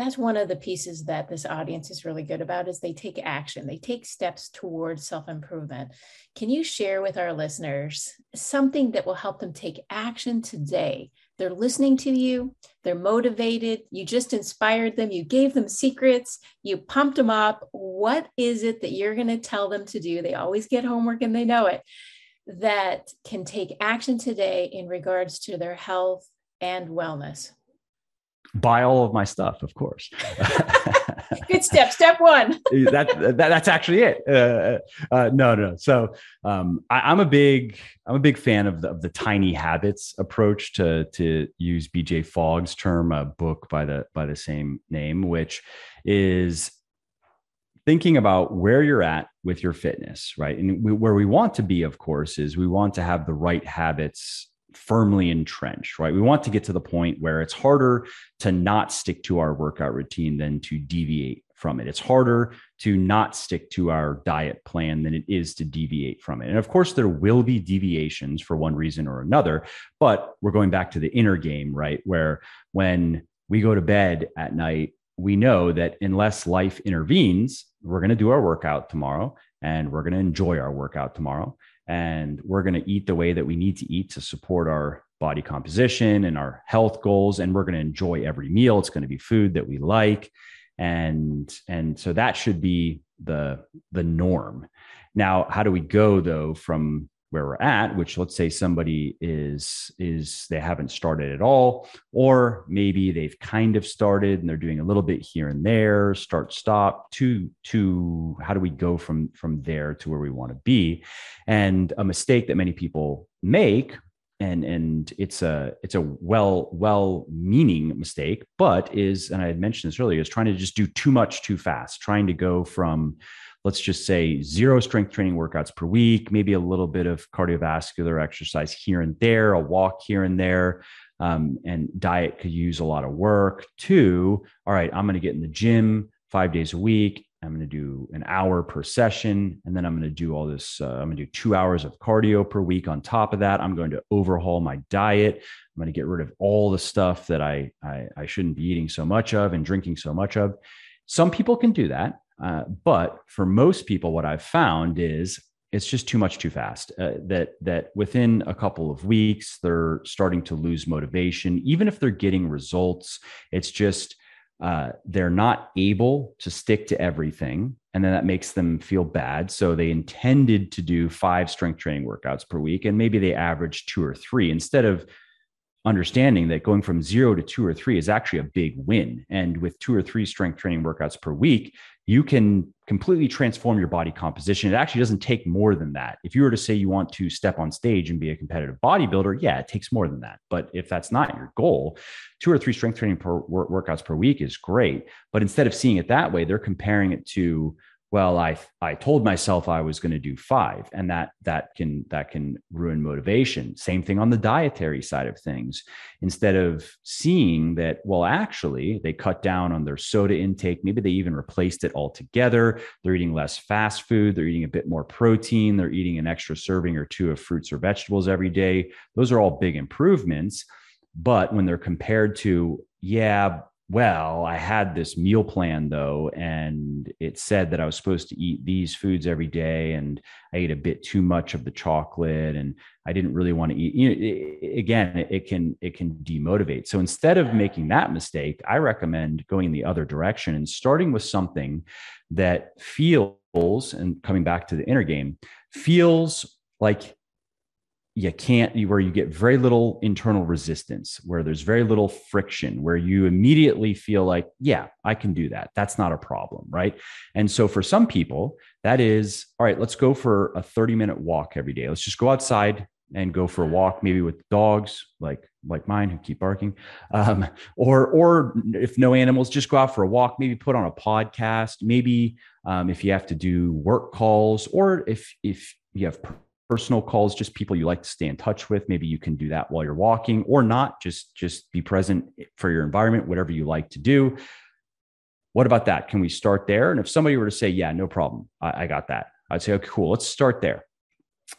that's one of the pieces that this audience is really good about is they take action. They take steps towards self-improvement. Can you share with our listeners something that will help them take action today? They're listening to you they're motivated you just inspired them you gave them secrets you pumped them up. What is it that you're going to tell them to do? They always get homework and they know it that can take action today in regards to their health and wellness buy all of my stuff, of course. (laughs) Good step. Step one. (laughs) that, that, that's actually it. Uh, uh, no, no. So um, I, am a big I'm a big fan of the, of the tiny habits approach to to use BJ Fogg's term, a book by the by the same name, which is thinking about where you're at with your fitness, right? And we, where we want to be, of course, is we want to have the right habits firmly entrenched, right? We want to get to the point where it's harder to not stick to our workout routine than to deviate from it. It's harder to not stick to our diet plan than it is to deviate from it. And of course, there will be deviations for one reason or another, but we're going back to the inner game, right? Where when we go to bed at night, we know that unless life intervenes, we're going to do our workout tomorrow and we're going to enjoy our workout tomorrow and we're going to eat the way that we need to eat to support our body composition and our health goals and we're going to enjoy every meal. It's going to be food that we like and and so that should be the the norm. Now how do we go though from where we're at which let's say somebody is is they haven't started at all or maybe they've kind of started and they're doing a little bit here and there start stop to to how do we go from from there to where we want to be? And a mistake that many people make and and it's a it's a well well meaning mistake but is and i had mentioned this earlier is trying to just do too much too fast trying to go from let's just say zero strength training workouts per week, maybe a little bit of cardiovascular exercise here and there, a walk here and there. Um, and diet could use a lot of work. Two, all right, I'm going to get in the gym five days a week. I'm going to do an hour per session. And then I'm going to do all this. Uh, I'm going to do two hours of cardio per week on top of that. I'm going to overhaul my diet. I'm going to get rid of all the stuff that I, I, I shouldn't be eating so much of and drinking so much of. Some people can do that. Uh, but for most people, what I've found is it's just too much too fast. Uh, that that within a couple of weeks they're starting to lose motivation, even if they're getting results. It's just uh, they're not able to stick to everything, and then that makes them feel bad. So they intended to do five strength training workouts per week, and maybe they average two or three instead of understanding that going from zero to two or three is actually a big win. And with two or three strength training workouts per week, you can completely transform your body composition. It actually doesn't take more than that. If you were to say you want to step on stage and be a competitive bodybuilder, yeah, it takes more than that. But if that's not your goal, two or three strength training per workouts per week is great. But instead of seeing it that way, they're comparing it to well i i told myself i was going to do five and that that can that can ruin motivation. Same thing on the dietary side of things. Instead of seeing that well actually they cut down on their soda intake maybe they even replaced it altogether. They're eating less fast food they're eating a bit more protein they're eating an extra serving or two of fruits or vegetables every day. Those are all big improvements but when they're compared to yeah well, I had this meal plan though, and it said that I was supposed to eat these foods every day, and I ate a bit too much of the chocolate, and I didn't really want to eat. You know, it, again, it, can it can demotivate. So instead of making that mistake, I recommend going in the other direction and starting with something that feels, and coming back to the inner game, feels like you can't where you get very little internal resistance where there's very little friction where you immediately feel like yeah i can do that. That's not a problem right? And so for some people that is all right let's go for a 30 minute walk every day. Let's just go outside and go for a walk maybe with dogs like like mine who keep barking um, or or if no animals just go out for a walk maybe put on a podcast maybe um, if you have to do work calls or if if you have personal calls, just people you like to stay in touch with. Maybe you can do that while you're walking or not. Just just be present for your environment, whatever you like to do. What about that? Can we start there? And if somebody were to say, "Yeah, no problem, I, I got that," I'd say, "Okay, cool. Let's start there."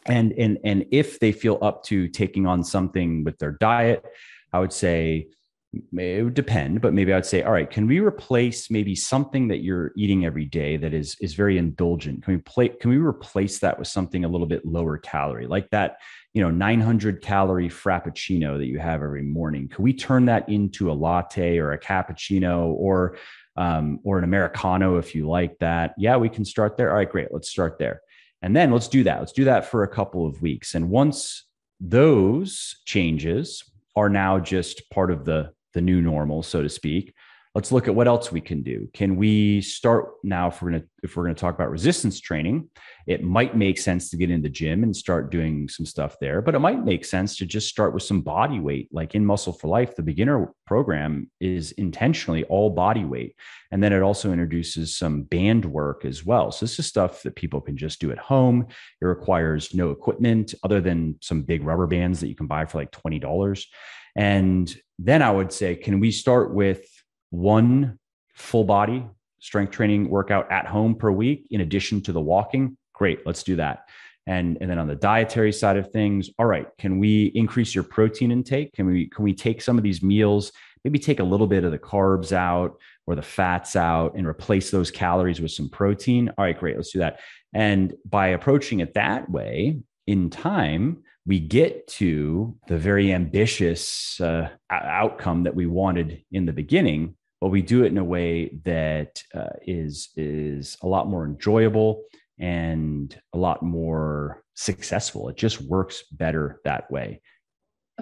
And and and if they feel up to taking on something with their diet, I would say it would depend, but maybe I'd say, all right, can we replace maybe something that you're eating every day that is is very indulgent? Can we play? Can we replace that with something a little bit lower calorie, like that, you know, 900 calorie frappuccino that you have every morning? Can we turn that into a latte or a cappuccino or um, or an americano if you like that? Yeah, we can start there. All right, great. Let's start there, and then let's do that. Let's do that for a couple of weeks, and once those changes are now just part of the the new normal, so to speak. Let's look at what else we can do. Can we start now if we're gonna if we're gonna talk about resistance training? It might make sense to get in the gym and start doing some stuff there, but it might make sense to just start with some body weight. Like in Muscle for Life, the beginner program is intentionally all body weight, and then it also introduces some band work as well. So this is stuff that people can just do at home. It requires no equipment other than some big rubber bands that you can buy for like twenty dollars and then I would say, can we start with one full body strength training workout at home per week in addition to the walking? Great, let's do that. And, and then on the dietary side of things, all right, can we increase your protein intake? Can we can we take some of these meals, maybe take a little bit of the carbs out or the fats out and replace those calories with some protein? All right, great, let's do that. And by approaching it that way, in time, we get to the very ambitious uh, outcome that we wanted in the beginning, but we do it in a way that uh, is is a lot more enjoyable and a lot more successful. It just works better that way.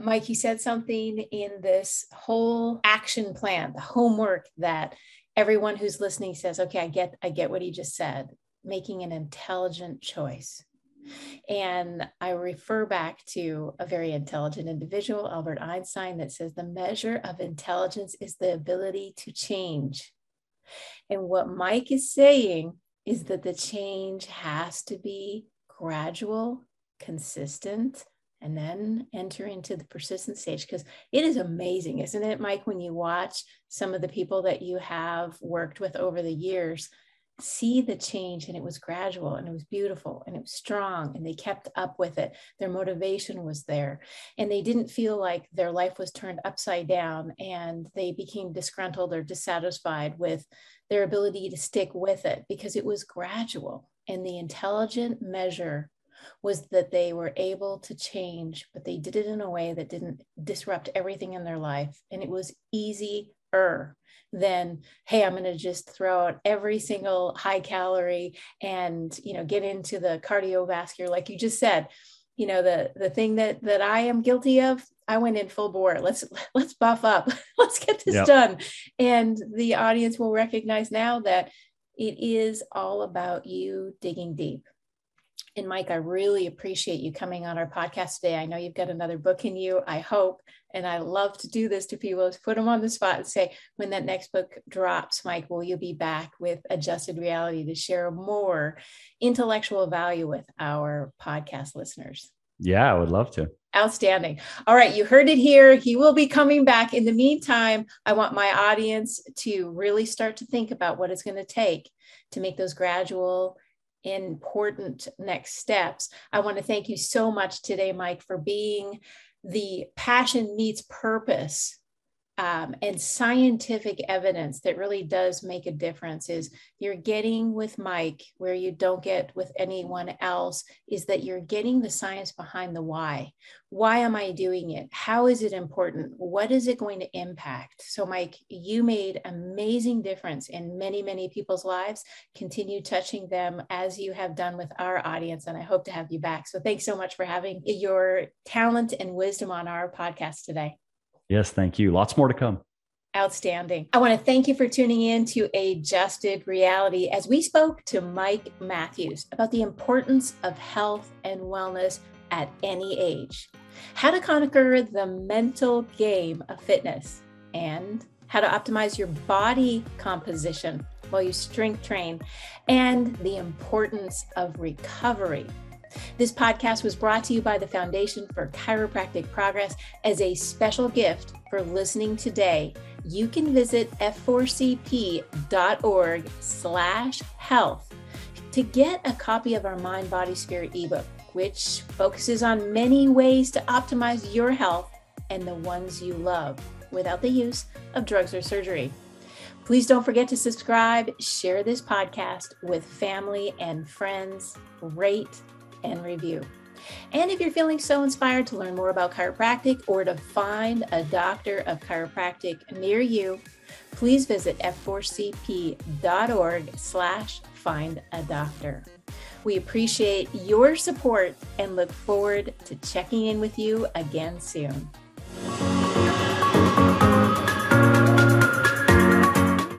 Mike, you said something in this whole action plan, the homework that everyone who's listening says, okay, I get, I get what he just said, making an intelligent choice. And I refer back to a very intelligent individual, Albert Einstein, that says the measure of intelligence is the ability to change. And what Mike is saying is that the change has to be gradual, consistent, and then enter into the persistent stage because it is amazing, isn't it, Mike, when you watch some of the people that you have worked with over the years see the change and it was gradual and it was beautiful and it was strong and they kept up with it. Their motivation was there and they didn't feel like their life was turned upside down and they became disgruntled or dissatisfied with their ability to stick with it because it was gradual and the intelligent measure was that they were able to change but they did it in a way that didn't disrupt everything in their life and it was easy er than hey i'm going to just throw out every single high calorie and you know get into the cardiovascular like you just said you know the the thing that that i am guilty of i went in full bore. Let's (laughs) let's buff up. (laughs) Let's get this yep. done. And the audience will recognize now that it is all about you digging deep and Mike, I really appreciate you coming on our podcast today. I know you've got another book in you, I hope. And I love to do this to people, is put them on the spot and say, when that next book drops, Mike, will you be back with Adjusted Reality to share more intellectual value with our podcast listeners? Yeah, I would love to. Outstanding. All right, you heard it here. He will be coming back. In the meantime, I want my audience to really start to think about what it's going to take to make those gradual important next steps. I want to thank you so much today, Mike, for being the passion meets purpose um, and scientific evidence that really does make a difference is you're getting with Mike where you don't get with anyone else is that you're getting the science behind the why. Why am I doing it? How is it important? What is it going to impact? So, Mike, you made amazing difference in many, many people's lives. Continue touching them as you have done with our audience, and I hope to have you back. So, thanks so much for having your talent and wisdom on our podcast today. Yes, thank you. Lots more to come. Outstanding. I want to thank you for tuning in to Adjusted Reality as we spoke to Mike Matthews about the importance of health and wellness at any age, how to conquer the mental game of fitness, and how to optimize your body composition while you strength train, and the importance of recovery This podcast was brought to you by the Foundation for Chiropractic Progress as a special gift for listening today. You can visit f4cp.org slash health to get a copy of our Mind, Body, Spirit ebook, which focuses on many ways to optimize your health and the ones you love without the use of drugs or surgery. Please don't forget to subscribe, share this podcast with family and friends, rate and review. And if you're feeling so inspired to learn more about chiropractic or to find a doctor of chiropractic near you, please visit f4cp.org slash find a doctor. We appreciate your support and look forward to checking in with you again soon.